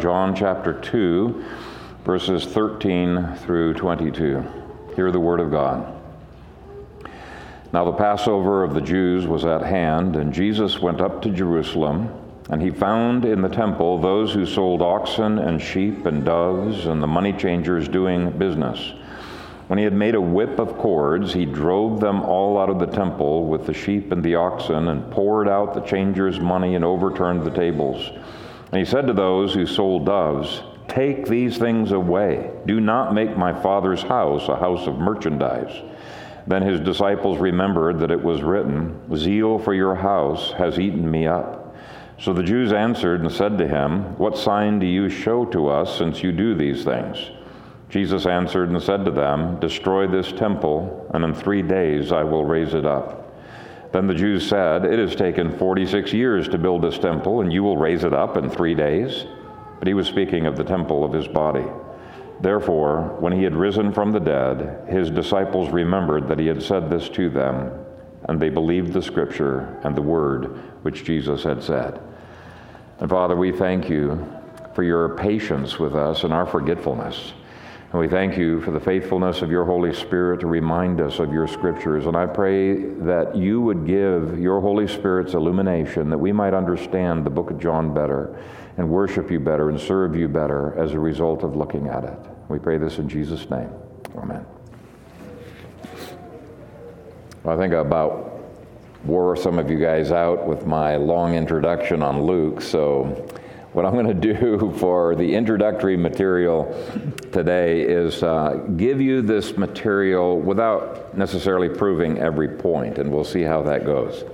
John chapter 2, verses 13 through 22. Hear the word of God. Now the Passover of the Jews was at hand, and Jesus went up to Jerusalem, and he found in the temple those who sold oxen and sheep and doves, and the money changers doing business. When he had made a whip of cords, he drove them all out of the temple with the sheep and the oxen, and poured out the changers' money and overturned the tables. And he said to those who sold doves, Take these things away. Do not make my Father's house a house of merchandise. Then his disciples remembered that it was written, Zeal for your house has eaten me up. So the Jews answered and said to him, What sign do you show to us since you do these things? Jesus answered and said to them, Destroy this temple, and in three days I will raise it up. Then the Jews said, It has taken 46 years to build this temple, and you will raise it up in three days? But he was speaking of the temple of his body. Therefore, when he had risen from the dead, his disciples remembered that he had said this to them, and they believed the scripture and the word which Jesus had said. And Father, we thank you for your patience with us and our forgetfulness. And we thank you for the faithfulness of your Holy Spirit to remind us of your scriptures. And I pray that you would give your Holy Spirit's illumination that we might understand the book of John better and worship you better and serve you better as a result of looking at it. We pray this in Jesus' name. Amen. Well, I think I about wore some of you guys out with my long introduction on Luke, so what I'm going to do for the introductory material today is uh, give you this material without necessarily proving every point, and we'll see how that goes.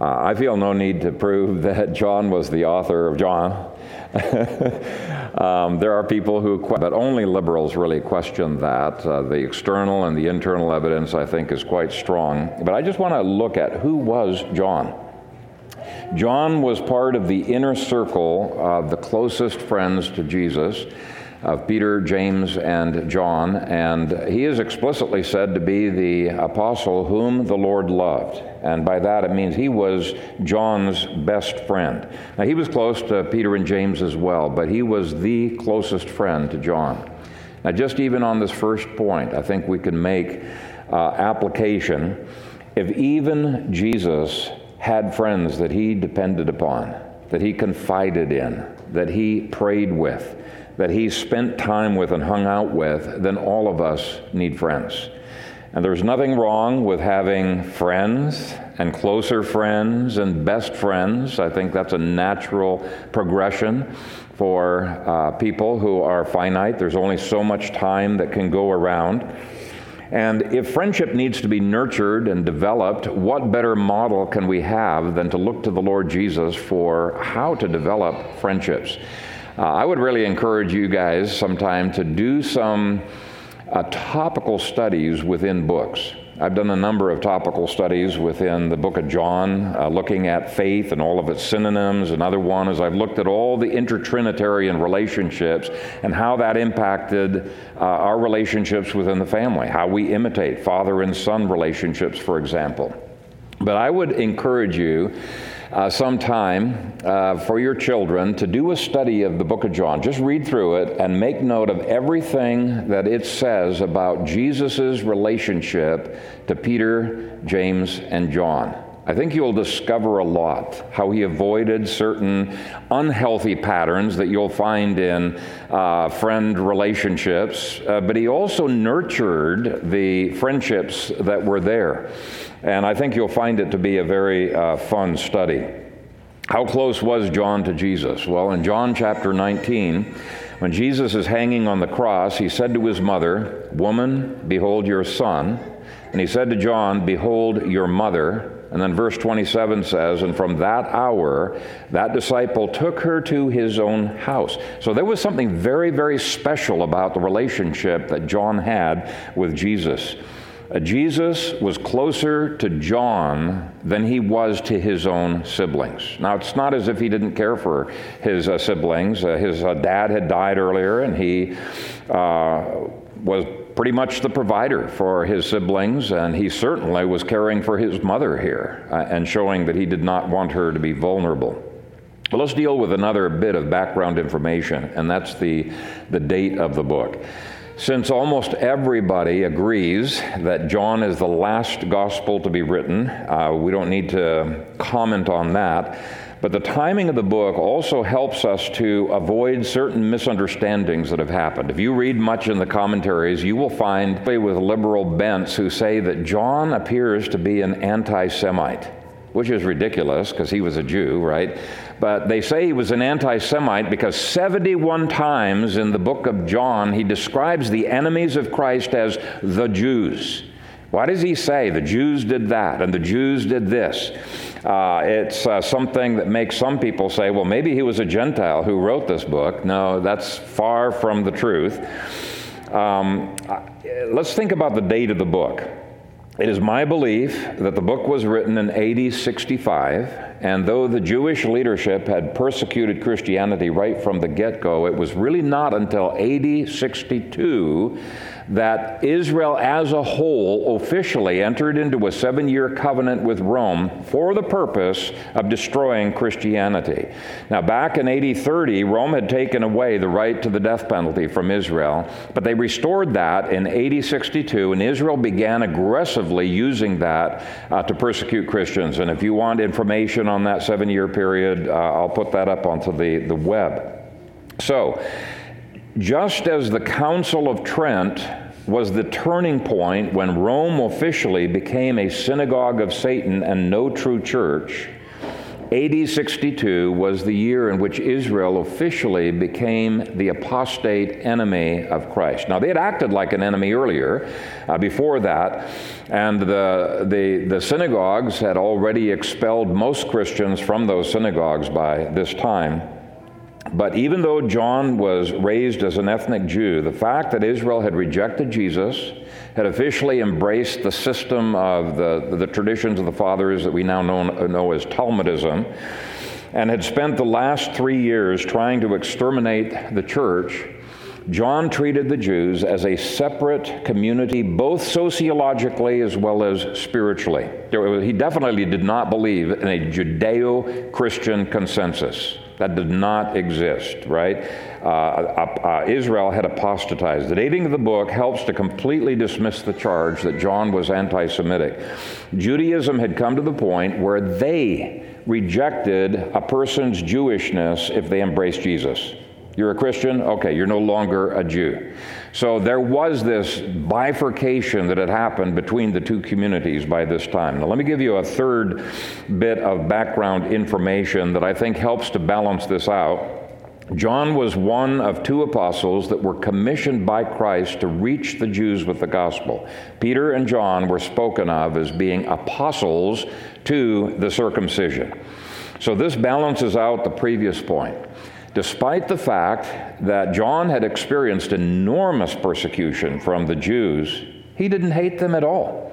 Uh, I feel no need to prove that John was the author of John. um, there are people who, but only liberals really question that. Uh, the external and the internal evidence, I think, is quite strong. But I just want to look at who was John. John was part of the inner circle of the closest friends to Jesus, of Peter, James, and John, and he is explicitly said to be the apostle whom the Lord loved. And by that it means he was John's best friend. Now, he was close to Peter and James as well, but he was the closest friend to John. Now, just even on this first point, I think we can make uh, application. If even Jesus had friends that he depended upon, that he confided in, that he prayed with, that he spent time with and hung out with, then all of us need friends. And there's nothing wrong with having friends and closer friends and best friends. I think that's a natural progression for uh, people who are finite. There's only so much time that can go around. And if friendship needs to be nurtured and developed, what better model can we have than to look to the Lord Jesus for how to develop friendships? Uh, I would really encourage you guys sometime to do some uh, topical studies within books. I've done a number of topical studies within the book of John, uh, looking at faith and all of its synonyms. Another one is I've looked at all the intertrinitarian relationships and how that impacted uh, our relationships within the family, how we imitate father and son relationships, for example. But I would encourage you uh, some time uh, for your children to do a study of the book of John. Just read through it and make note of everything that it says about Jesus' relationship to Peter, James, and John. I think you'll discover a lot how he avoided certain unhealthy patterns that you'll find in uh, friend relationships, uh, but he also nurtured the friendships that were there. And I think you'll find it to be a very uh, fun study. How close was John to Jesus? Well, in John chapter 19, when Jesus is hanging on the cross, he said to his mother, Woman, behold your son. And he said to John, Behold your mother. And then verse 27 says, And from that hour, that disciple took her to his own house. So there was something very, very special about the relationship that John had with Jesus. Uh, Jesus was closer to John than he was to his own siblings. Now, it's not as if he didn't care for his uh, siblings. Uh, his uh, dad had died earlier, and he uh, was pretty much the provider for his siblings, and he certainly was caring for his mother here uh, and showing that he did not want her to be vulnerable. Well, let's deal with another bit of background information, and that's the, the date of the book. Since almost everybody agrees that John is the last gospel to be written, uh, we don't need to comment on that. But the timing of the book also helps us to avoid certain misunderstandings that have happened. If you read much in the commentaries, you will find with liberal bents who say that John appears to be an anti Semite, which is ridiculous because he was a Jew, right? But they say he was an anti Semite because 71 times in the book of John he describes the enemies of Christ as the Jews. Why does he say the Jews did that and the Jews did this? Uh, it's uh, something that makes some people say, well, maybe he was a Gentile who wrote this book. No, that's far from the truth. Um, let's think about the date of the book. It is my belief that the book was written in AD 65, and though the Jewish leadership had persecuted Christianity right from the get go, it was really not until AD 62 that Israel as a whole officially entered into a seven year covenant with Rome for the purpose of destroying Christianity. Now, back in AD 30, Rome had taken away the right to the death penalty from Israel, but they restored that in AD 62, and Israel began aggressively using that uh, to persecute Christians. And if you want information on that seven year period, uh, I'll put that up onto the, the web. So, just as the Council of Trent was the turning point when Rome officially became a synagogue of Satan and no true church, AD 62 was the year in which Israel officially became the apostate enemy of Christ. Now, they had acted like an enemy earlier, uh, before that, and the, the, the synagogues had already expelled most Christians from those synagogues by this time. But even though John was raised as an ethnic Jew, the fact that Israel had rejected Jesus, had officially embraced the system of the, the traditions of the fathers that we now know, know as Talmudism, and had spent the last three years trying to exterminate the church, John treated the Jews as a separate community, both sociologically as well as spiritually. He definitely did not believe in a Judeo Christian consensus. That did not exist, right? Uh, uh, uh, Israel had apostatized. The dating of the book helps to completely dismiss the charge that John was anti Semitic. Judaism had come to the point where they rejected a person's Jewishness if they embraced Jesus. You're a Christian? Okay, you're no longer a Jew. So there was this bifurcation that had happened between the two communities by this time. Now, let me give you a third bit of background information that I think helps to balance this out. John was one of two apostles that were commissioned by Christ to reach the Jews with the gospel. Peter and John were spoken of as being apostles to the circumcision. So this balances out the previous point despite the fact that John had experienced enormous persecution from the Jews, he didn't hate them at all.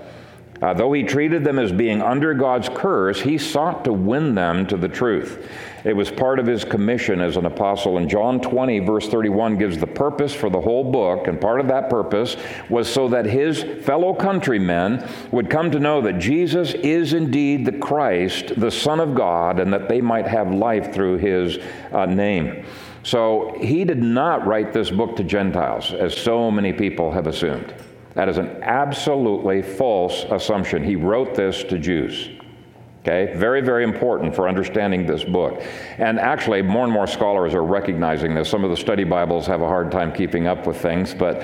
Uh, though he treated them as being under God's curse, he sought to win them to the truth. It was part of his commission as an apostle. And John 20, verse 31, gives the purpose for the whole book. And part of that purpose was so that his fellow countrymen would come to know that Jesus is indeed the Christ, the Son of God, and that they might have life through his uh, name. So he did not write this book to Gentiles, as so many people have assumed. That is an absolutely false assumption. He wrote this to Jews. Okay, very, very important for understanding this book. And actually, more and more scholars are recognizing this. Some of the study Bibles have a hard time keeping up with things, but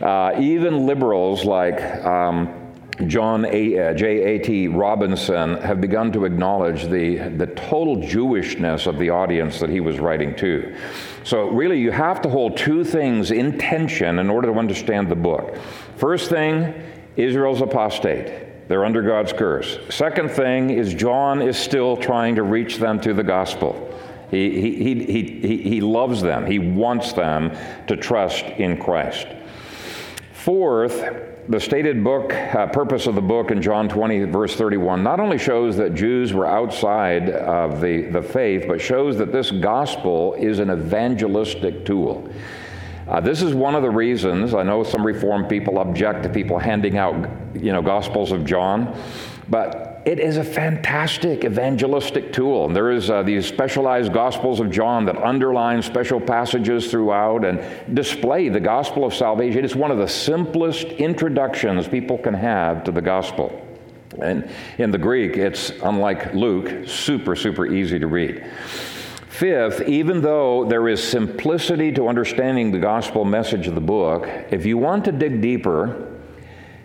uh, even liberals like um, John A, uh, J. A. T. Robinson have begun to acknowledge the, the total Jewishness of the audience that he was writing to. So, really, you have to hold two things in tension in order to understand the book. First thing, Israel's apostate. They're under God's curse. Second thing is, John is still trying to reach them to the gospel. He, he, he, he, he loves them, he wants them to trust in Christ. Fourth, the stated book uh, purpose of the book in John 20, verse 31, not only shows that Jews were outside of the, the faith, but shows that this gospel is an evangelistic tool. Uh, this is one of the reasons I know some Reformed people object to people handing out, you know, Gospels of John, but it is a fantastic evangelistic tool. And there is uh, these specialized Gospels of John that underline special passages throughout and display the gospel of salvation. It's one of the simplest introductions people can have to the gospel. And in the Greek, it's unlike Luke, super, super easy to read. Fifth, even though there is simplicity to understanding the gospel message of the book, if you want to dig deeper,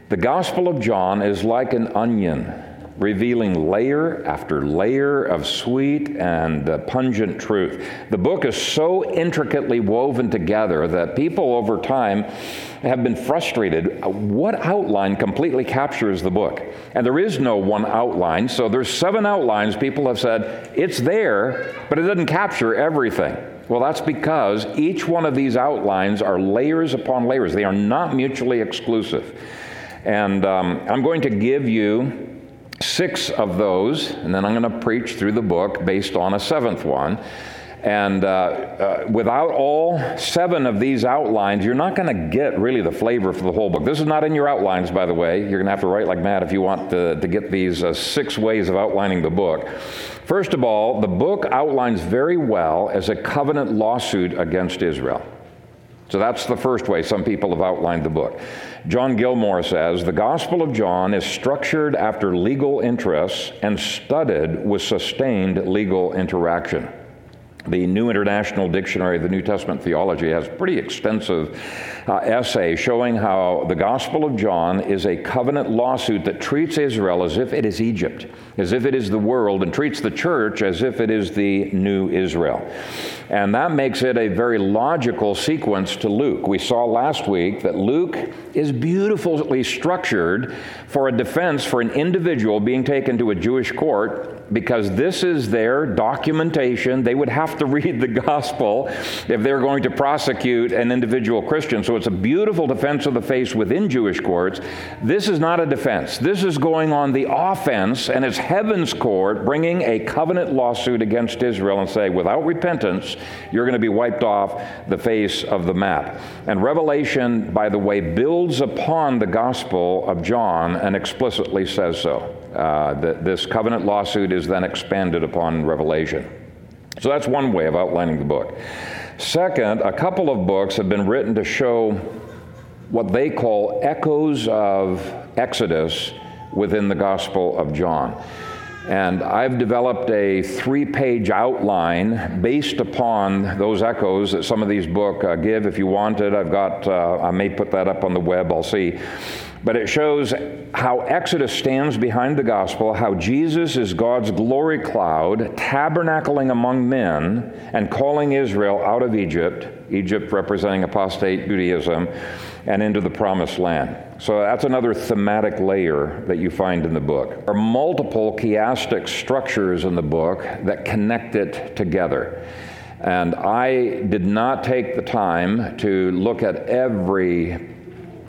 the Gospel of John is like an onion revealing layer after layer of sweet and uh, pungent truth. The book is so intricately woven together that people over time have been frustrated. What outline completely captures the book? And there is no one outline, so there's seven outlines people have said it's there, but it doesn't capture everything. Well, that's because each one of these outlines are layers upon layers. They are not mutually exclusive. And um, I'm going to give you six of those, and then I'm going to preach through the book based on a seventh one. And uh, uh, without all seven of these outlines, you're not going to get really the flavor for the whole book. This is not in your outlines, by the way. You're going to have to write like mad if you want to, to get these uh, six ways of outlining the book. First of all, the book outlines very well as a covenant lawsuit against Israel. So that's the first way some people have outlined the book. John Gilmore says the Gospel of John is structured after legal interests and studded with sustained legal interaction. The New International Dictionary of the New Testament Theology has pretty extensive uh, essay showing how the Gospel of John is a covenant lawsuit that treats Israel as if it is Egypt, as if it is the world, and treats the church as if it is the new Israel. And that makes it a very logical sequence to Luke. We saw last week that Luke is beautifully structured for a defense for an individual being taken to a Jewish court because this is their documentation. They would have to read the gospel if they're going to prosecute an individual Christian. So it's a beautiful defense of the faith within Jewish courts. This is not a defense. This is going on the offense, and it's heaven's court bringing a covenant lawsuit against Israel and say, without repentance, you're going to be wiped off the face of the map. And Revelation, by the way, builds upon the gospel of John and explicitly says so. Uh, that this covenant lawsuit is then expanded upon Revelation. So that's one way of outlining the book. Second, a couple of books have been written to show what they call echoes of Exodus within the Gospel of John. And I've developed a three page outline based upon those echoes that some of these books uh, give. If you want it, I've got, uh, I may put that up on the web, I'll see. But it shows how Exodus stands behind the gospel, how Jesus is God's glory cloud, tabernacling among men and calling Israel out of Egypt, Egypt representing apostate Judaism, and into the promised land. So that's another thematic layer that you find in the book. There are multiple chiastic structures in the book that connect it together. And I did not take the time to look at every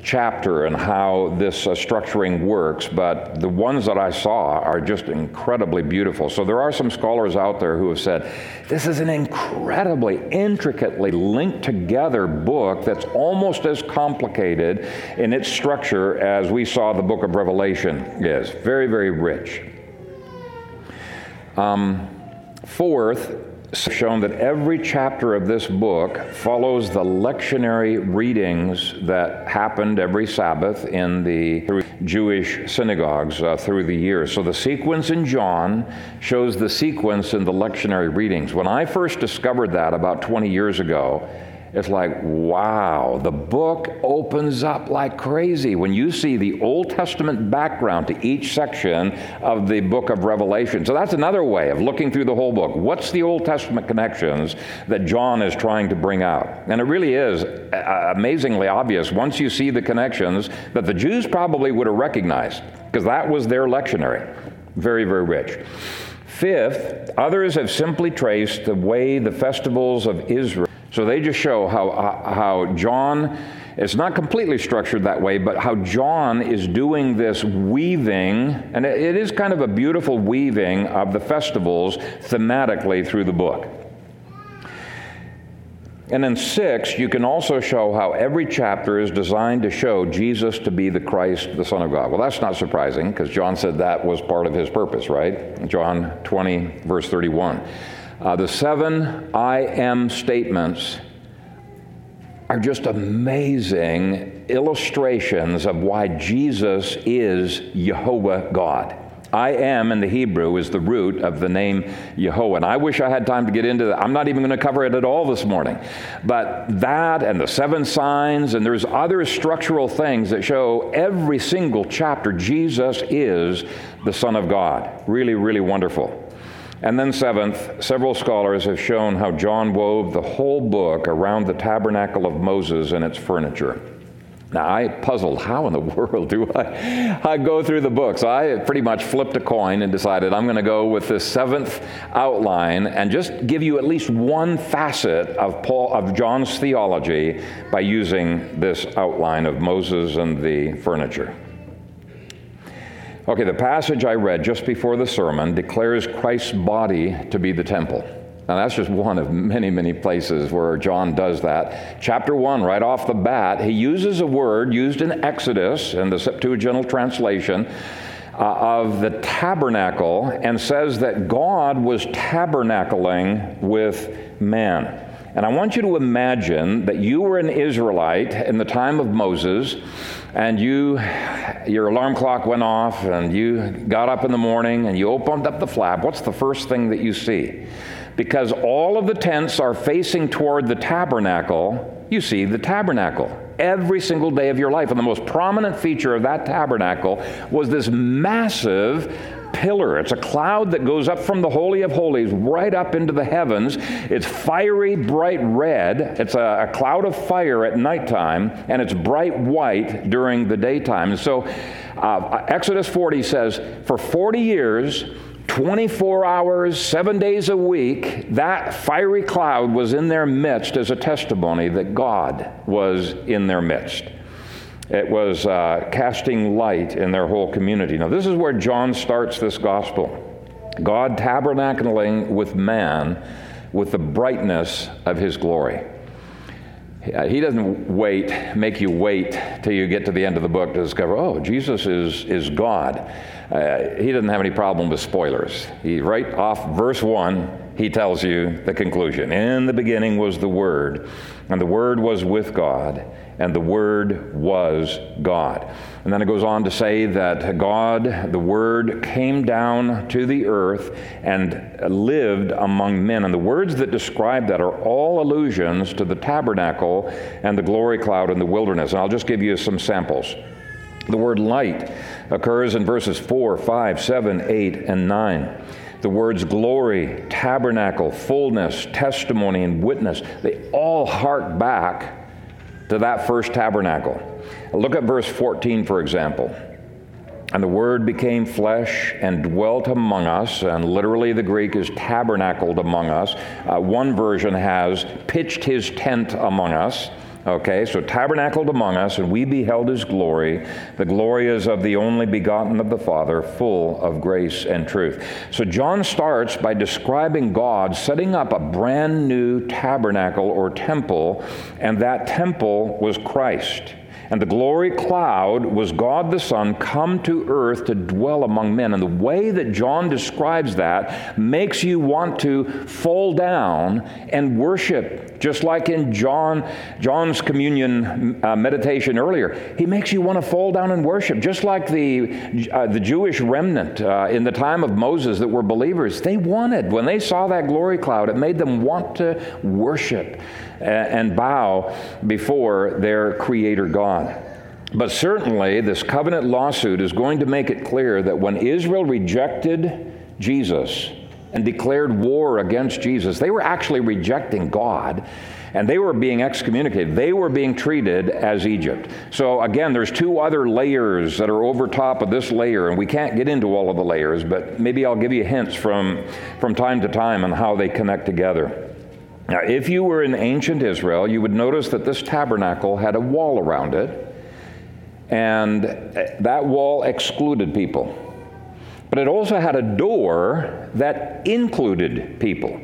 chapter and how this uh, structuring works, but the ones that I saw are just incredibly beautiful. So there are some scholars out there who have said, this is an incredibly intricately linked together book that's almost as complicated in its structure as we saw the book of Revelation is. Very, very rich. Um, fourth, shown that every chapter of this book follows the lectionary readings that happened every Sabbath in the Jewish synagogues uh, through the years. So the sequence in John shows the sequence in the lectionary readings. When I first discovered that about 20 years ago, it's like, wow, the book opens up like crazy when you see the Old Testament background to each section of the book of Revelation. So that's another way of looking through the whole book. What's the Old Testament connections that John is trying to bring out? And it really is uh, amazingly obvious once you see the connections that the Jews probably would have recognized, because that was their lectionary. Very, very rich. Fifth, others have simply traced the way the festivals of Israel so they just show how, uh, how John, it's not completely structured that way, but how John is doing this weaving, and it is kind of a beautiful weaving of the festivals thematically through the book. And in six, you can also show how every chapter is designed to show Jesus to be the Christ, the Son of God. Well, that's not surprising because John said that was part of his purpose, right? John 20, verse 31. Uh, the seven I am statements are just amazing illustrations of why Jesus is Jehovah God. I am in the Hebrew is the root of the name Yehovah. And I wish I had time to get into that. I'm not even going to cover it at all this morning. But that and the seven signs, and there's other structural things that show every single chapter Jesus is the Son of God. Really, really wonderful. And then, seventh, several scholars have shown how John wove the whole book around the tabernacle of Moses and its furniture. Now, I puzzled, how in the world do I, I go through the books? I pretty much flipped a coin and decided I'm going to go with the seventh outline and just give you at least one facet of, Paul, of John's theology by using this outline of Moses and the furniture. Okay, the passage I read just before the sermon declares Christ's body to be the temple. Now, that's just one of many, many places where John does that. Chapter 1, right off the bat, he uses a word used in Exodus in the Septuagintal translation uh, of the tabernacle and says that God was tabernacling with man. And I want you to imagine that you were an Israelite in the time of Moses, and you, your alarm clock went off, and you got up in the morning and you opened up the flap. What's the first thing that you see? because all of the tents are facing toward the tabernacle, you see the tabernacle every single day of your life. And the most prominent feature of that tabernacle was this massive pillar. It's a cloud that goes up from the Holy of Holies right up into the heavens. It's fiery, bright red. It's a, a cloud of fire at nighttime, and it's bright white during the daytime. And so uh, Exodus 40 says, For 40 years, 24 hours, seven days a week, that fiery cloud was in their midst as a testimony that God was in their midst. It was uh, casting light in their whole community. Now, this is where John starts this gospel God tabernacling with man with the brightness of his glory. He doesn't wait, make you wait till you get to the end of the book to discover, oh, Jesus is, is God. Uh, he doesn't have any problem with spoilers. He, right off verse 1, he tells you the conclusion. In the beginning was the Word, and the Word was with God, and the Word was God. And then it goes on to say that God, the Word, came down to the earth and lived among men. And the words that describe that are all allusions to the tabernacle and the glory cloud in the wilderness. And I'll just give you some samples. The word light occurs in verses 4, 5, 7, 8, and 9. The words glory, tabernacle, fullness, testimony, and witness, they all hark back to that first tabernacle. Look at verse 14, for example. And the Word became flesh and dwelt among us, and literally the Greek is tabernacled among us. Uh, one version has pitched his tent among us. Okay, so tabernacled among us, and we beheld his glory. The glory is of the only begotten of the Father, full of grace and truth. So John starts by describing God setting up a brand new tabernacle or temple, and that temple was Christ. And the glory cloud was God the Son come to earth to dwell among men. And the way that John describes that makes you want to fall down and worship, just like in John, John's communion uh, meditation earlier. He makes you want to fall down and worship, just like the, uh, the Jewish remnant uh, in the time of Moses that were believers. They wanted, when they saw that glory cloud, it made them want to worship and bow before their Creator God. But certainly, this covenant lawsuit is going to make it clear that when Israel rejected Jesus and declared war against Jesus, they were actually rejecting God and they were being excommunicated. They were being treated as Egypt. So, again, there's two other layers that are over top of this layer, and we can't get into all of the layers, but maybe I'll give you hints from, from time to time on how they connect together. Now, if you were in ancient Israel, you would notice that this tabernacle had a wall around it, and uh, that wall excluded people. But it also had a door that included people.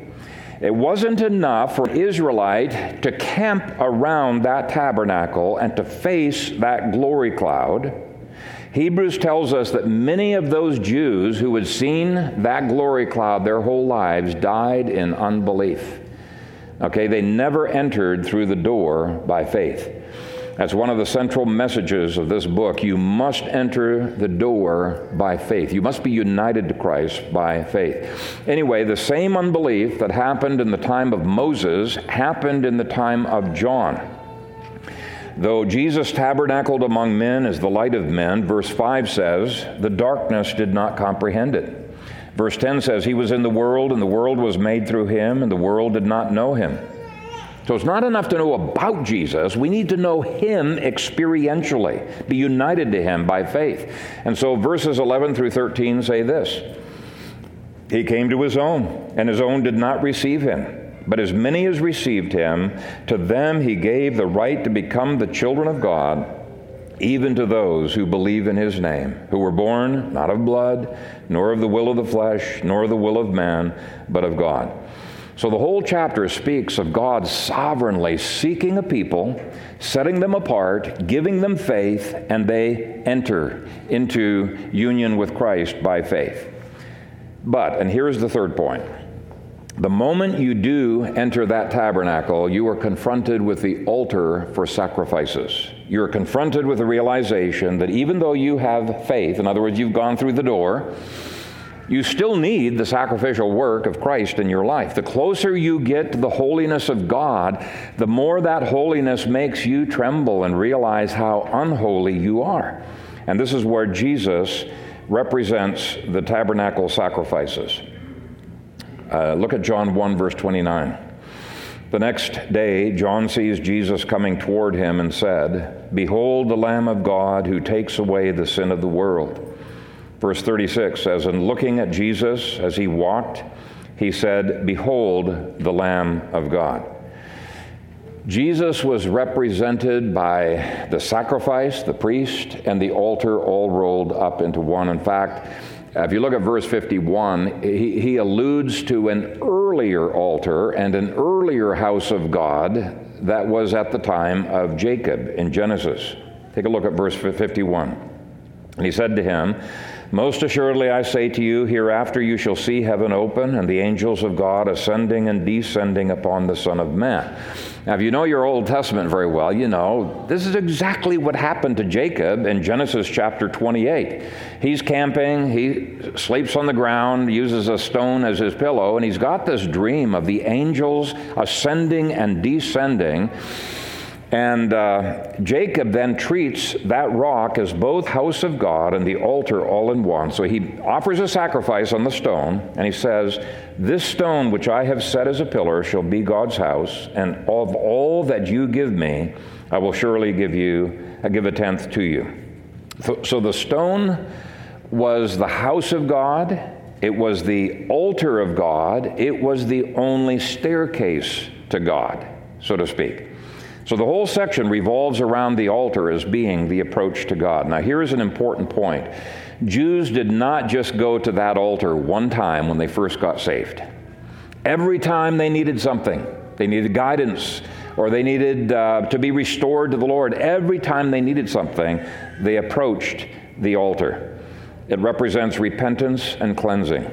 It wasn't enough for an Israelite to camp around that tabernacle and to face that glory cloud. Hebrews tells us that many of those Jews who had seen that glory cloud their whole lives died in unbelief. Okay, they never entered through the door by faith. That's one of the central messages of this book. You must enter the door by faith. You must be united to Christ by faith. Anyway, the same unbelief that happened in the time of Moses happened in the time of John. Though Jesus tabernacled among men as the light of men, verse 5 says, the darkness did not comprehend it. Verse 10 says, He was in the world, and the world was made through him, and the world did not know him. So it's not enough to know about Jesus. We need to know him experientially, be united to him by faith. And so verses 11 through 13 say this He came to his own, and his own did not receive him. But as many as received him, to them he gave the right to become the children of God, even to those who believe in his name, who were born not of blood, nor of the will of the flesh, nor the will of man, but of God. So the whole chapter speaks of God sovereignly seeking a people, setting them apart, giving them faith, and they enter into union with Christ by faith. But, and here's the third point the moment you do enter that tabernacle, you are confronted with the altar for sacrifices. You're confronted with the realization that even though you have faith, in other words, you've gone through the door, you still need the sacrificial work of Christ in your life. The closer you get to the holiness of God, the more that holiness makes you tremble and realize how unholy you are. And this is where Jesus represents the tabernacle sacrifices. Uh, look at John 1, verse 29. The next day, John sees Jesus coming toward him and said, Behold the Lamb of God who takes away the sin of the world. Verse 36 says, And looking at Jesus as he walked, he said, Behold the Lamb of God. Jesus was represented by the sacrifice, the priest, and the altar all rolled up into one. In fact, if you look at verse 51, he, he alludes to an earlier altar and an earlier house of God that was at the time of Jacob in Genesis. Take a look at verse 51. And he said to him, most assuredly, I say to you, hereafter you shall see heaven open and the angels of God ascending and descending upon the Son of Man. Now, if you know your Old Testament very well, you know this is exactly what happened to Jacob in Genesis chapter 28. He's camping, he sleeps on the ground, uses a stone as his pillow, and he's got this dream of the angels ascending and descending. And uh, Jacob then treats that rock as both house of God and the altar all in one. So he offers a sacrifice on the stone, and he says, This stone which I have set as a pillar shall be God's house, and of all that you give me, I will surely give you, I give a tenth to you. So, so the stone was the house of God, it was the altar of God, it was the only staircase to God, so to speak. So the whole section revolves around the altar as being the approach to God. Now, here is an important point Jews did not just go to that altar one time when they first got saved. Every time they needed something, they needed guidance, or they needed uh, to be restored to the Lord, every time they needed something, they approached the altar. It represents repentance and cleansing.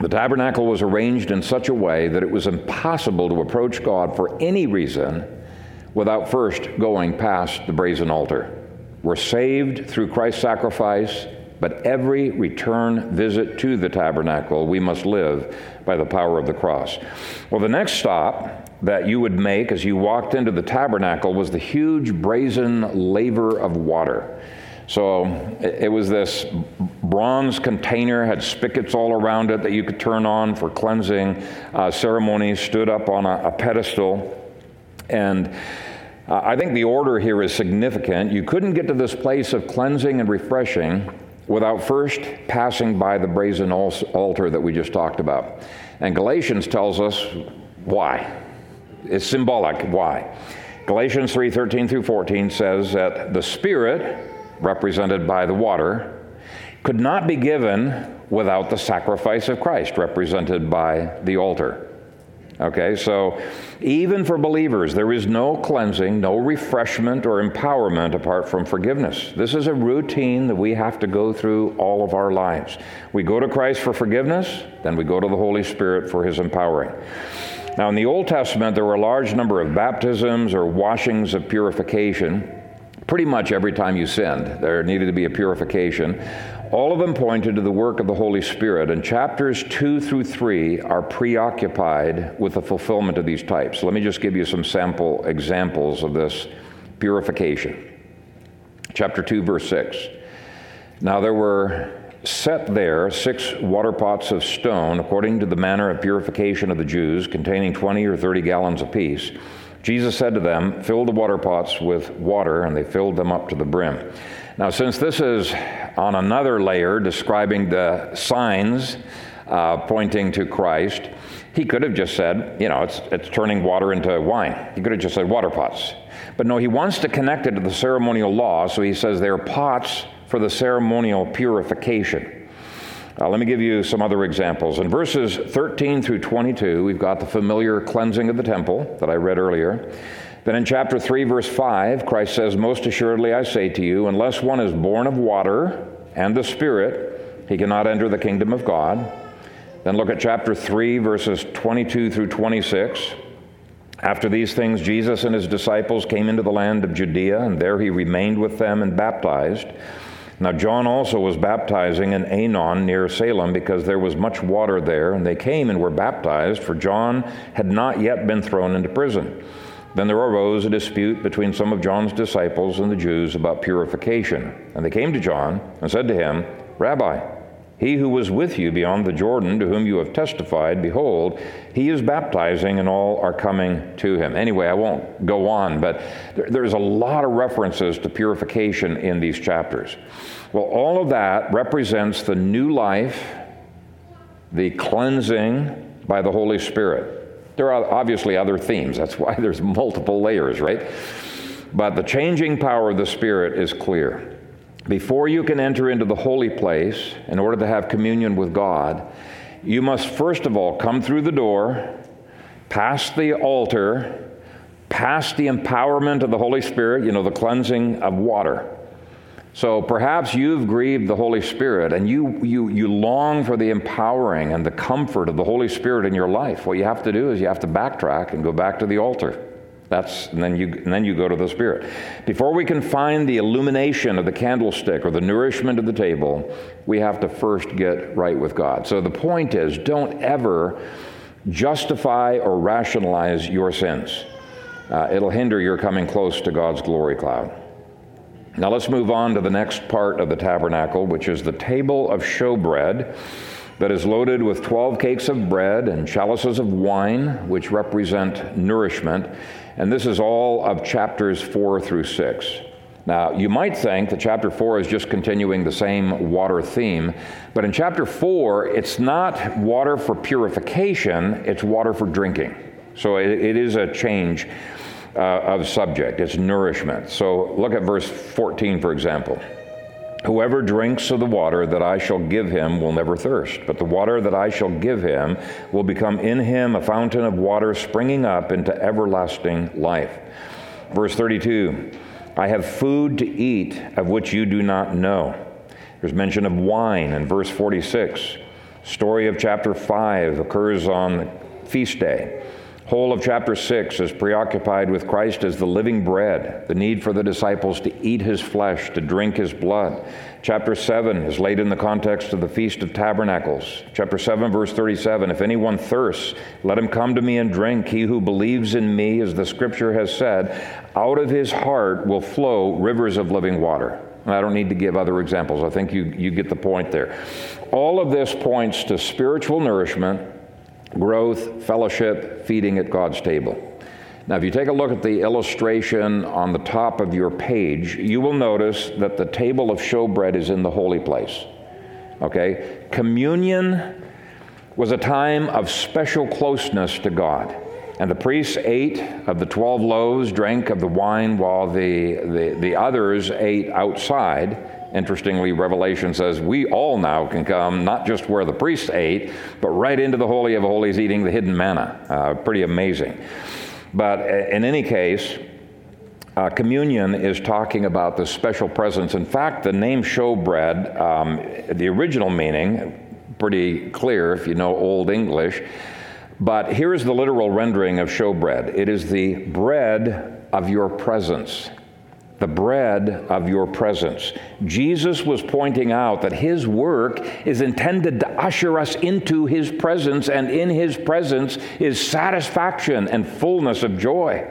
The tabernacle was arranged in such a way that it was impossible to approach God for any reason without first going past the brazen altar. We're saved through Christ's sacrifice, but every return visit to the tabernacle, we must live by the power of the cross. Well, the next stop that you would make as you walked into the tabernacle was the huge brazen laver of water. So it was this bronze container, had spigots all around it that you could turn on for cleansing uh, ceremonies, stood up on a, a pedestal. And uh, I think the order here is significant. You couldn't get to this place of cleansing and refreshing without first passing by the brazen altar that we just talked about. And Galatians tells us why. It's symbolic why. Galatians 3:13 through 14 says that the spirit represented by the water could not be given without the sacrifice of Christ represented by the altar. Okay, so even for believers, there is no cleansing, no refreshment or empowerment apart from forgiveness. This is a routine that we have to go through all of our lives. We go to Christ for forgiveness, then we go to the Holy Spirit for his empowering. Now, in the Old Testament, there were a large number of baptisms or washings of purification. Pretty much every time you sinned, there needed to be a purification. All of them pointed to the work of the Holy Spirit, and chapters 2 through 3 are preoccupied with the fulfillment of these types. Let me just give you some sample examples of this purification. Chapter 2, verse 6. Now there were set there six water pots of stone, according to the manner of purification of the Jews, containing 20 or 30 gallons apiece. Jesus said to them, Fill the water pots with water, and they filled them up to the brim. Now, since this is on another layer describing the signs uh, pointing to Christ, he could have just said, you know, it's, it's turning water into wine. He could have just said water pots. But no, he wants to connect it to the ceremonial law, so he says they're pots for the ceremonial purification. Uh, let me give you some other examples. In verses 13 through 22, we've got the familiar cleansing of the temple that I read earlier. Then in chapter 3, verse 5, Christ says, Most assuredly I say to you, unless one is born of water and the Spirit, he cannot enter the kingdom of God. Then look at chapter 3, verses 22 through 26. After these things, Jesus and his disciples came into the land of Judea, and there he remained with them and baptized. Now, John also was baptizing in Aenon near Salem because there was much water there, and they came and were baptized, for John had not yet been thrown into prison. Then there arose a dispute between some of John's disciples and the Jews about purification. And they came to John and said to him, Rabbi, he who was with you beyond the Jordan, to whom you have testified, behold, he is baptizing, and all are coming to him. Anyway, I won't go on, but there's a lot of references to purification in these chapters. Well, all of that represents the new life, the cleansing by the Holy Spirit. There are obviously other themes. That's why there's multiple layers, right? But the changing power of the Spirit is clear. Before you can enter into the holy place, in order to have communion with God, you must first of all come through the door, past the altar, past the empowerment of the Holy Spirit, you know, the cleansing of water. So perhaps you've grieved the Holy Spirit and you, you, you long for the empowering and the comfort of the Holy Spirit in your life. What you have to do is you have to backtrack and go back to the altar. That's, and, then you, and then you go to the Spirit. Before we can find the illumination of the candlestick or the nourishment of the table, we have to first get right with God. So the point is don't ever justify or rationalize your sins. Uh, it'll hinder your coming close to God's glory cloud. Now let's move on to the next part of the tabernacle, which is the table of showbread that is loaded with 12 cakes of bread and chalices of wine, which represent nourishment. And this is all of chapters 4 through 6. Now, you might think that chapter 4 is just continuing the same water theme, but in chapter 4, it's not water for purification, it's water for drinking. So it, it is a change uh, of subject, it's nourishment. So look at verse 14, for example. Whoever drinks of the water that I shall give him will never thirst, but the water that I shall give him will become in him a fountain of water springing up into everlasting life. Verse 32 I have food to eat of which you do not know. There's mention of wine in verse 46. Story of chapter 5 occurs on feast day. Whole of chapter 6 is preoccupied with Christ as the living bread, the need for the disciples to eat his flesh, to drink his blood. Chapter 7 is laid in the context of the Feast of Tabernacles. Chapter 7, verse 37 If anyone thirsts, let him come to me and drink. He who believes in me, as the scripture has said, out of his heart will flow rivers of living water. I don't need to give other examples. I think you, you get the point there. All of this points to spiritual nourishment growth, fellowship, feeding at God's table. Now, if you take a look at the illustration on the top of your page, you will notice that the table of showbread is in the holy place. Okay? Communion was a time of special closeness to God. And the priests ate of the 12 loaves, drank of the wine, while the, the, the others ate outside Interestingly, Revelation says we all now can come, not just where the priests ate, but right into the Holy of Holies eating the hidden manna. Uh, pretty amazing. But in any case, uh, communion is talking about the special presence. In fact, the name showbread, um, the original meaning, pretty clear if you know Old English, but here is the literal rendering of showbread it is the bread of your presence the bread of your presence. Jesus was pointing out that his work is intended to usher us into his presence, and in his presence is satisfaction and fullness of joy.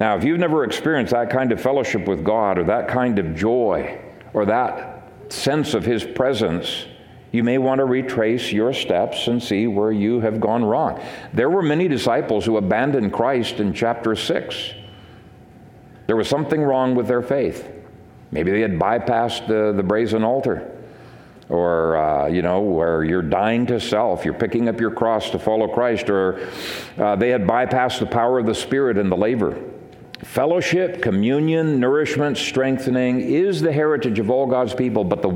Now, if you've never experienced that kind of fellowship with God, or that kind of joy, or that sense of his presence, you may want to retrace your steps and see where you have gone wrong. There were many disciples who abandoned Christ in chapter 6 there was something wrong with their faith. Maybe they had bypassed the, the brazen altar. Or, uh, you know, where you're dying to self, you're picking up your cross to follow Christ, or uh, they had bypassed the power of the Spirit and the laver. Fellowship, communion, nourishment, strengthening is the heritage of all God's people, but the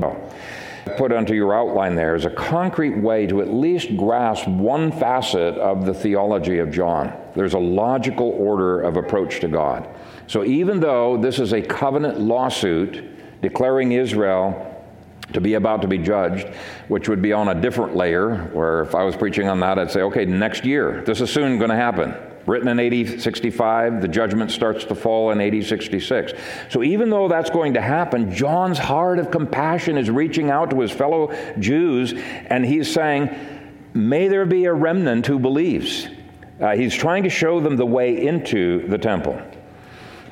put onto your outline there is a concrete way to at least grasp one facet of the theology of John. There's a logical order of approach to God. So even though this is a covenant lawsuit declaring Israel to be about to be judged, which would be on a different layer, where if I was preaching on that, I'd say, okay, next year, this is soon going to happen. Written in AD 65, the judgment starts to fall in AD 66. So even though that's going to happen, John's heart of compassion is reaching out to his fellow Jews, and he's saying, May there be a remnant who believes. Uh, he's trying to show them the way into the temple.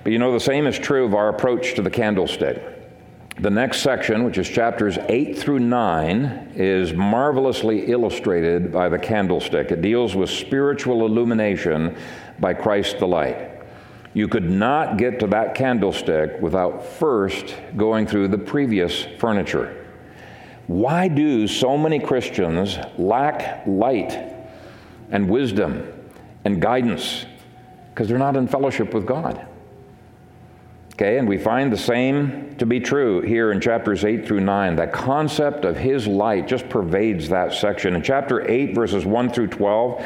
But you know, the same is true of our approach to the candlestick. The next section, which is chapters 8 through 9, is marvelously illustrated by the candlestick. It deals with spiritual illumination by Christ the light. You could not get to that candlestick without first going through the previous furniture. Why do so many Christians lack light and wisdom and guidance? Because they're not in fellowship with God. Okay, and we find the same to be true here in chapters 8 through 9. That concept of his light just pervades that section. In chapter 8, verses 1 through 12,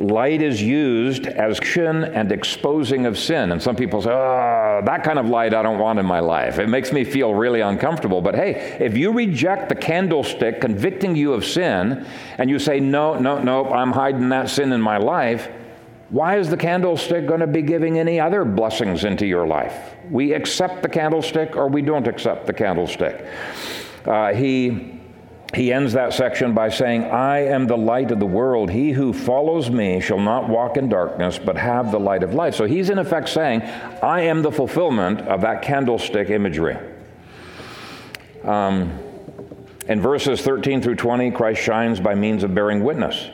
light is used as sin and exposing of sin. And some people say, oh, that kind of light I don't want in my life. It makes me feel really uncomfortable. But hey, if you reject the candlestick convicting you of sin, and you say, no, no, no, I'm hiding that sin in my life, why is the candlestick going to be giving any other blessings into your life? We accept the candlestick or we don't accept the candlestick. Uh, he, he ends that section by saying, I am the light of the world. He who follows me shall not walk in darkness, but have the light of life. So he's in effect saying, I am the fulfillment of that candlestick imagery. Um, in verses 13 through 20, Christ shines by means of bearing witness.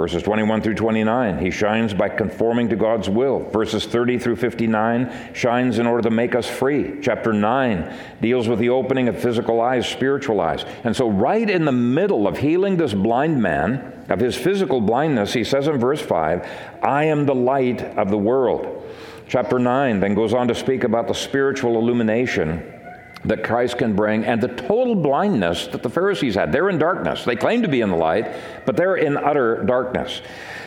Verses 21 through 29, he shines by conforming to God's will. Verses 30 through 59 shines in order to make us free. Chapter 9 deals with the opening of physical eyes, spiritual eyes. And so, right in the middle of healing this blind man of his physical blindness, he says in verse 5, I am the light of the world. Chapter 9 then goes on to speak about the spiritual illumination that Christ can bring and the total blindness that the Pharisees had. They're in darkness. They claim to be in the light, but they're in utter darkness.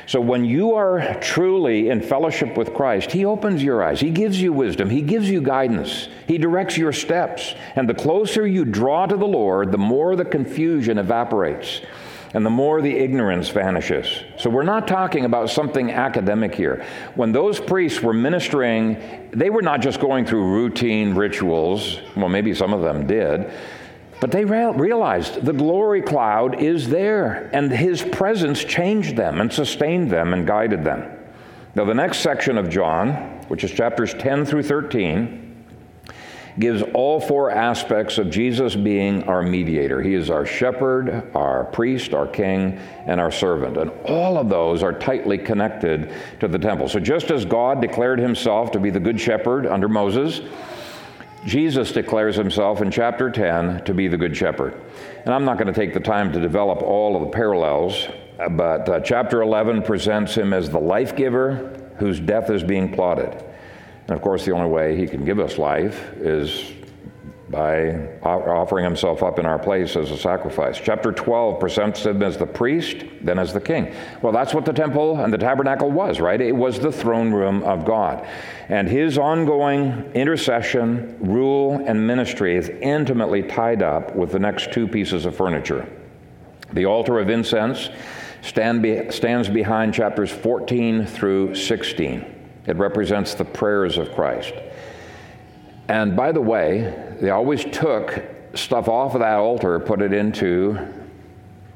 So when you are truly in fellowship with Christ, He opens your eyes. He gives you wisdom. He gives you guidance. He directs your steps. And the closer you draw to the Lord, the more the confusion evaporates and the more the ignorance vanishes. So we're not talking about something academic here. When those priests were ministering, they were not just going through routine rituals. Well, maybe some of them did. But they realized the glory cloud is there, and his presence changed them and sustained them and guided them. Now, the next section of John, which is chapters 10 through 13, gives all four aspects of Jesus being our mediator. He is our shepherd, our priest, our king, and our servant. And all of those are tightly connected to the temple. So just as God declared himself to be the good shepherd under Moses, Jesus declares himself in chapter 10 to be the good shepherd. And I'm not going to take the time to develop all of the parallels, but uh, chapter 11 presents him as the life giver whose death is being plotted. And of course, the only way he can give us life is by offering himself up in our place as a sacrifice. Chapter 12 presents him as the priest, then as the king. Well, that's what the temple and the tabernacle was, right? It was the throne room of God. And his ongoing intercession, rule, and ministry is intimately tied up with the next two pieces of furniture. The altar of incense stand be, stands behind chapters 14 through 16. It represents the prayers of Christ. And by the way, they always took stuff off of that altar, put it into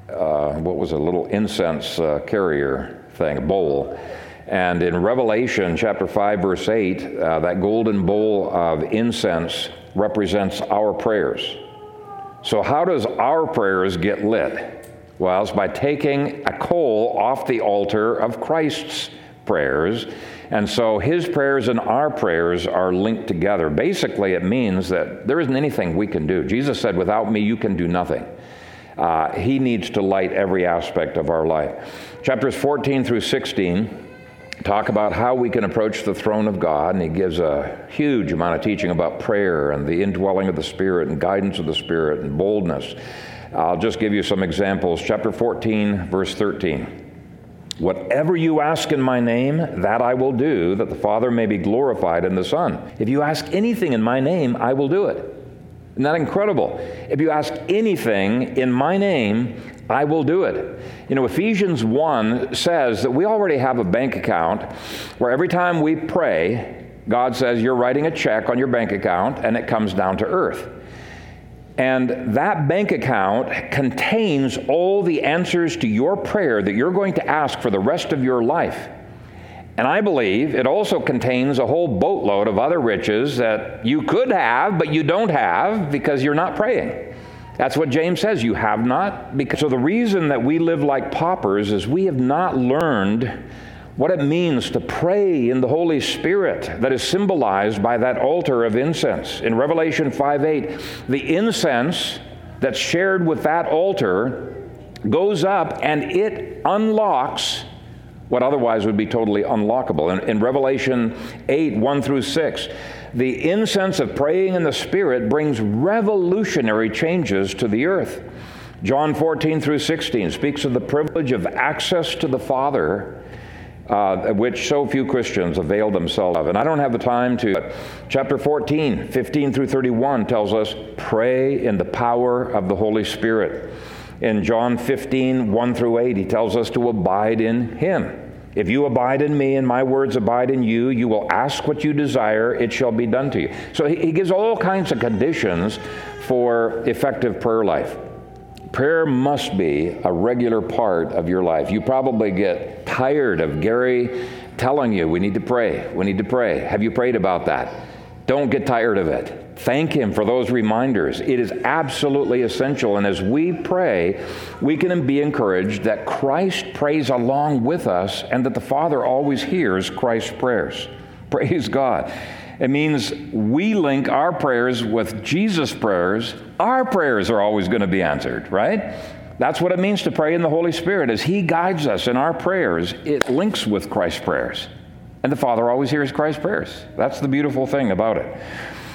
uh, what was a little incense uh, carrier thing, a bowl. And in Revelation chapter 5, verse 8, uh, that golden bowl of incense represents our prayers. So, how does our prayers get lit? Well, it's by taking a coal off the altar of Christ's prayers and so his prayers and our prayers are linked together. Basically, it means that there isn't anything we can do. Jesus said, Without me, you can do nothing. Uh, he needs to light every aspect of our life. Chapters 14 through 16 talk about how we can approach the throne of God, and he gives a huge amount of teaching about prayer and the indwelling of the Spirit and guidance of the Spirit and boldness. I'll just give you some examples. Chapter 14, verse 13. Whatever you ask in my name, that I will do, that the Father may be glorified in the Son. If you ask anything in my name, I will do it. Isn't that incredible? If you ask anything in my name, I will do it. You know, Ephesians 1 says that we already have a bank account where every time we pray, God says, You're writing a check on your bank account and it comes down to earth. And that bank account contains all the answers to your prayer that you're going to ask for the rest of your life. And I believe it also contains a whole boatload of other riches that you could have, but you don't have because you're not praying. That's what James says. You have not. Because so the reason that we live like paupers is we have not learned what it means to pray in the Holy Spirit that is symbolized by that altar of incense. In Revelation 5 8, the incense that's shared with that altar goes up and it unlocks what otherwise would be totally unlockable. In, in, Revelation 8 1 through 6, the incense of praying in the Spirit brings revolutionary changes to the earth. John 14 through 16 speaks of the privilege of access to the Father uh, which so few Christians avail themselves of. And I don't have the time to. Chapter 14, 15 through 31 tells us pray in the power of the Holy Spirit. In John 15, 1 through 8, he tells us to abide in him. If you abide in me and my words abide in you, you will ask what you desire, it shall be done to you. So he, he gives all kinds of conditions for effective prayer life. Prayer must be a regular part of your life. You probably get tired of Gary telling you, we need to pray, we need to pray. Have you prayed about that? Don't get tired of it. Thank Him for those reminders. It is absolutely essential. And as we pray, we can be encouraged that Christ prays along with us and that the Father always hears Christ's prayers. Praise God. It means we link our prayers with Jesus' prayers. Our prayers are always going to be answered, right? That's what it means to pray in the Holy Spirit. As He guides us in our prayers, it links with Christ's prayers. And the Father always hears Christ's prayers. That's the beautiful thing about it.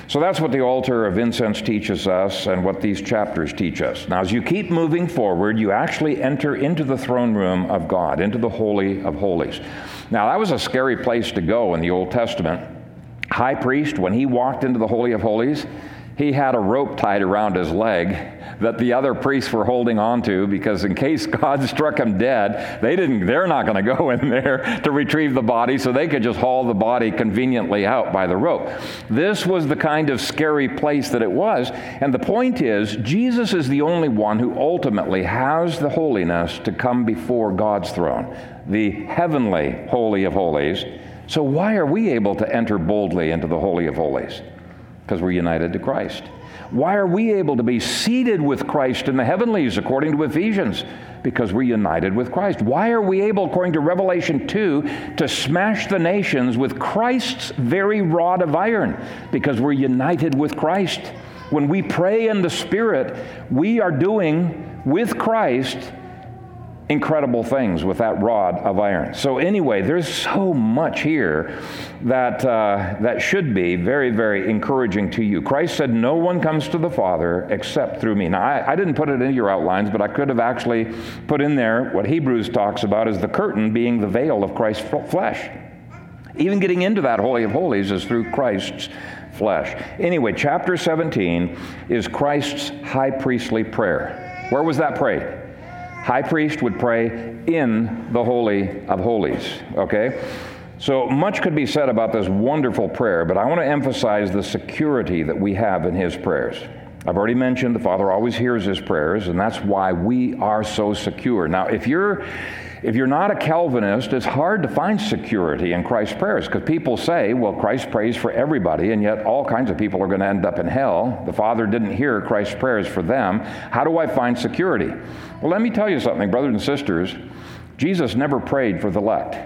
So that's what the altar of incense teaches us and what these chapters teach us. Now, as you keep moving forward, you actually enter into the throne room of God, into the Holy of Holies. Now, that was a scary place to go in the Old Testament high priest, when he walked into the Holy of Holies, he had a rope tied around his leg that the other priests were holding on to because in case God struck him dead, they didn't they're not going to go in there to retrieve the body so they could just haul the body conveniently out by the rope. This was the kind of scary place that it was, and the point is Jesus is the only one who ultimately has the holiness to come before God's throne, the heavenly holy of holies so, why are we able to enter boldly into the Holy of Holies? Because we're united to Christ. Why are we able to be seated with Christ in the heavenlies, according to Ephesians? Because we're united with Christ. Why are we able, according to Revelation 2, to smash the nations with Christ's very rod of iron? Because we're united with Christ. When we pray in the Spirit, we are doing with Christ incredible things with that rod of iron. So, anyway, there's so much here that, uh, that should be very, very encouraging to you. Christ said, No one comes to the Father except through me. Now, I, I didn't put it in your outlines, but I could have actually put in there what Hebrews talks about as the curtain being the veil of Christ's flesh. Even getting into that Holy of Holies is through Christ's flesh. Anyway, chapter 17 is Christ's high priestly prayer. Where was that prayed? High priest would pray in the Holy of Holies, okay? So much could be said about this wonderful prayer, but I want to emphasize the security that we have in his prayers. I've already mentioned the Father always hears his prayers, and that's why we are so secure. Now, if you're if you're not a Calvinist, it's hard to find security in Christ's prayers because people say, well, Christ prays for everybody, and yet all kinds of people are going to end up in hell. The Father didn't hear Christ's prayers for them. How do I find security? Well, let me tell you something, brothers and sisters. Jesus never prayed for the elect,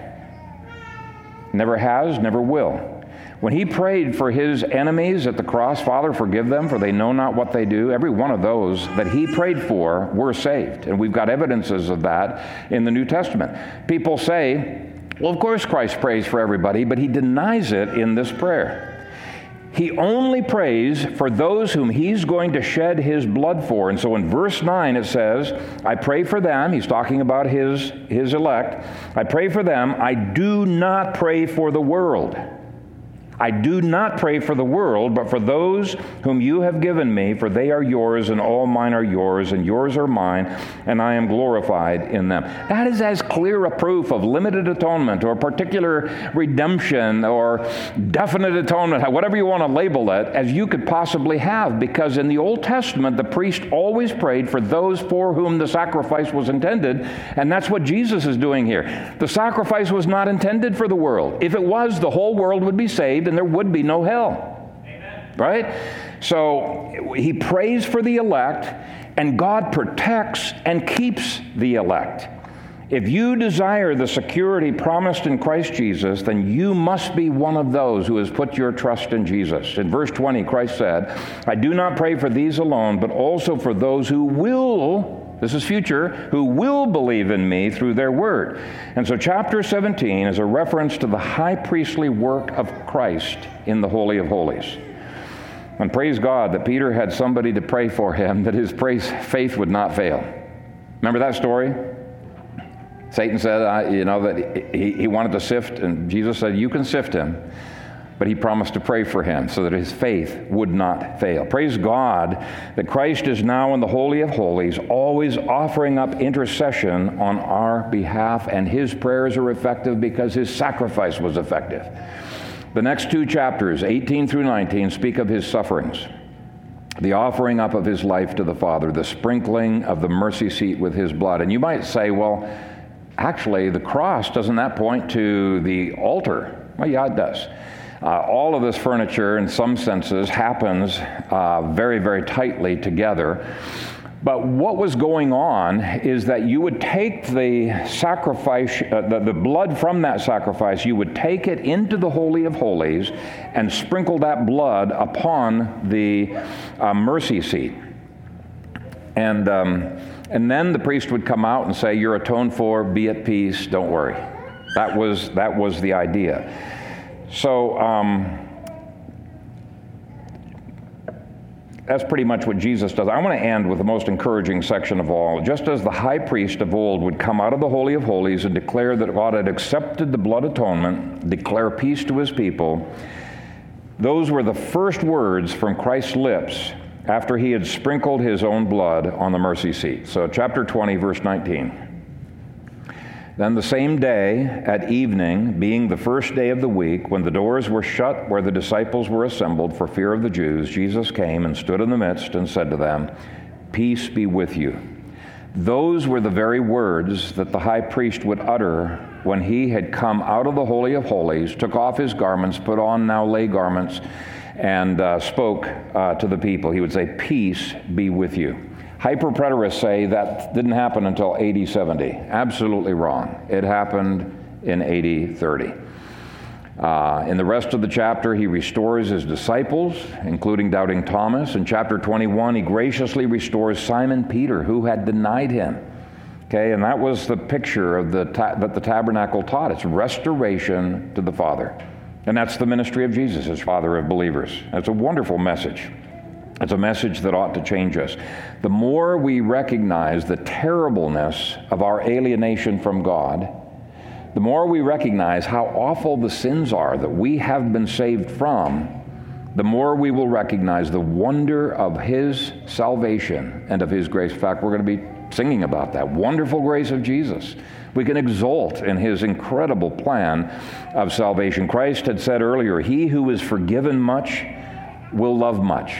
never has, never will. When he prayed for his enemies at the cross, Father, forgive them, for they know not what they do, every one of those that he prayed for were saved. And we've got evidences of that in the New Testament. People say, well, of course Christ prays for everybody, but he denies it in this prayer. He only prays for those whom he's going to shed his blood for. And so in verse 9 it says, I pray for them. He's talking about his, his elect. I pray for them. I do not pray for the world I do not pray for the world, but for those whom you have given me, for they are yours, and all mine are yours, and yours are mine, and I am glorified in them. That is as clear a proof of limited atonement or particular redemption or definite atonement, whatever you want to label it, as you could possibly have, because in the Old Testament, the priest always prayed for those for whom the sacrifice was intended, and that's what Jesus is doing here. The sacrifice was not intended for the world. If it was, the whole world would be saved and there would be no hell. Amen. Right? So he prays for the elect, and God protects and keeps the elect. If you desire the security promised in Christ Jesus, then you must be one of those who has put your trust in Jesus. In verse 20, Christ said, I do not pray for these alone, but also for those who will this is future, who will believe in me through their word. And so, chapter 17 is a reference to the high priestly work of Christ in the Holy of Holies. And praise God that Peter had somebody to pray for him, that his praise, faith would not fail. Remember that story? Satan said, you know, that he, he wanted to sift, and Jesus said, You can sift him but he promised to pray for him so that his faith would not fail. Praise God that Christ is now in the Holy of Holies, always offering up intercession on our behalf, and his prayers are effective because his sacrifice was effective. The next two chapters, 18 through 19, speak of his sufferings. The offering up of his life to the Father, the sprinkling of the mercy seat with his blood. And you might say, well, actually, the cross, doesn't that point to the altar? Well, yeah, it does. Uh, all of this furniture, in some senses, happens uh, very, very tightly together. But what was going on is that you would take the sacrifice, uh, the, the, blood from that sacrifice, you would take it into the Holy of Holies and sprinkle that blood upon the uh, mercy seat. And, um, and then the priest would come out and say, You're atoned for, be at peace, don't worry. That was, that was the idea. So um, that's pretty much what Jesus does. I want to end with the most encouraging section of all. Just as the high priest of old would come out of the Holy of Holies and declare that God had accepted the blood atonement, declare peace to his people, those were the first words from Christ's lips after he had sprinkled his own blood on the mercy seat. So, chapter 20, verse 19. Then the same day, at evening, being the first day of the week, when the doors were shut where the disciples were assembled for fear of the Jews, Jesus came and stood in the midst and said to them, Peace be with you. Those were the very words that the high priest would utter when he had come out of the Holy of Holies, took off his garments, put on now lay garments, and uh, spoke uh, to the people. He would say, Peace be with you. Hyperpreterists say that didn't happen until AD 70. Absolutely wrong. It happened in AD 30. Uh, in the rest of the chapter, he restores his disciples, including doubting Thomas. In chapter 21, he graciously restores Simon Peter, who had denied him. Okay, and that was the picture of the ta- that the tabernacle taught. It's restoration to the Father. And that's the ministry of Jesus as Father of believers. That's a wonderful message. It's a message that ought to change us. The more we recognize the terribleness of our alienation from God, the more we recognize how awful the sins are that we have been saved from, the more we will recognize the wonder of His salvation and of His grace. In fact, we're going to be singing about that wonderful grace of Jesus. We can exult in his incredible plan of salvation. Christ had said earlier, He who is forgiven much will love much.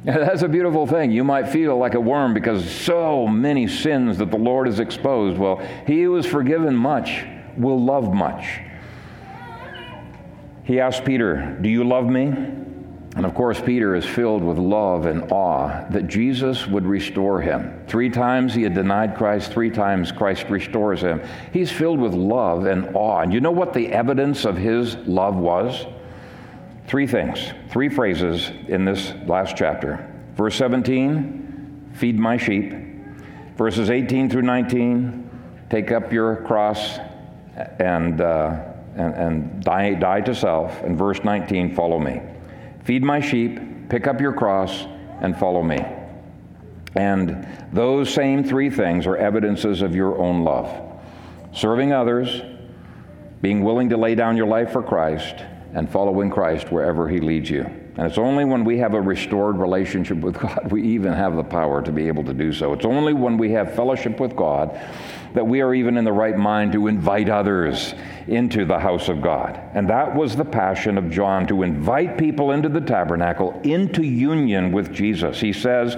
That's a beautiful thing. You might feel like a worm because so many sins that the Lord has exposed. Well, he who is forgiven much will love much. He asked Peter, Do you love me? And of course, Peter is filled with love and awe that Jesus would restore him. Three times he had denied Christ, three times Christ restores him. He's filled with love and awe. And you know what the evidence of his love was? Three things, three phrases in this last chapter. Verse 17, feed my sheep. Verses 18 through 19, take up your cross and, uh, and, and die, die to self. And verse 19, follow me. Feed my sheep, pick up your cross, and follow me. And those same three things are evidences of your own love serving others, being willing to lay down your life for Christ, and following Christ wherever He leads you. And it's only when we have a restored relationship with God we even have the power to be able to do so. It's only when we have fellowship with God that we are even in the right mind to invite others into the house of God. And that was the passion of John to invite people into the tabernacle, into union with Jesus. He says,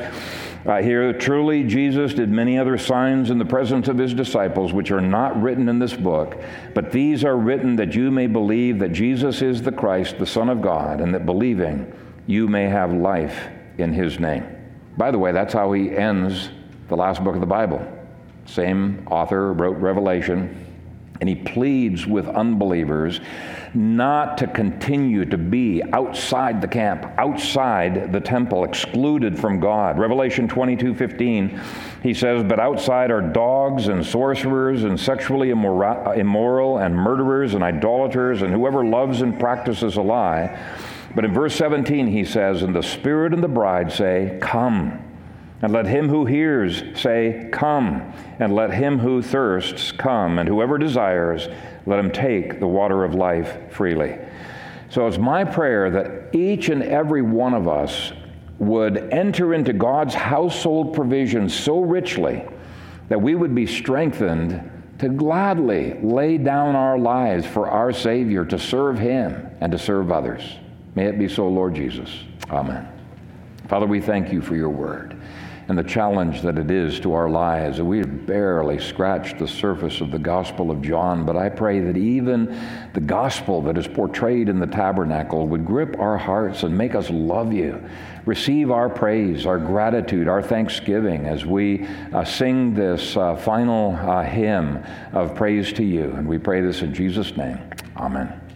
uh, here, truly, Jesus did many other signs in the presence of his disciples, which are not written in this book, but these are written that you may believe that Jesus is the Christ, the Son of God, and that believing you may have life in his name. By the way, that's how he ends the last book of the Bible. Same author wrote Revelation, and he pleads with unbelievers not to continue to be outside the camp, outside the temple, excluded from God. Revelation 22 15, he says, But outside are dogs and sorcerers and sexually immoral and murderers and idolaters and whoever loves and practices a lie. But in verse 17, he says, And the Spirit and the bride say, Come. And let him who hears say, Come. And let him who thirsts come. And whoever desires, let him take the water of life freely. So it's my prayer that each and every one of us would enter into God's household provision so richly that we would be strengthened to gladly lay down our lives for our Savior, to serve Him and to serve others. May it be so, Lord Jesus. Amen. Father, we thank you for your word and the challenge that it is to our lives. We have barely scratched the surface of the Gospel of John, but I pray that even the gospel that is portrayed in the tabernacle would grip our hearts and make us love you. Receive our praise, our gratitude, our thanksgiving as we uh, sing this uh, final uh, hymn of praise to you. And we pray this in Jesus' name. Amen.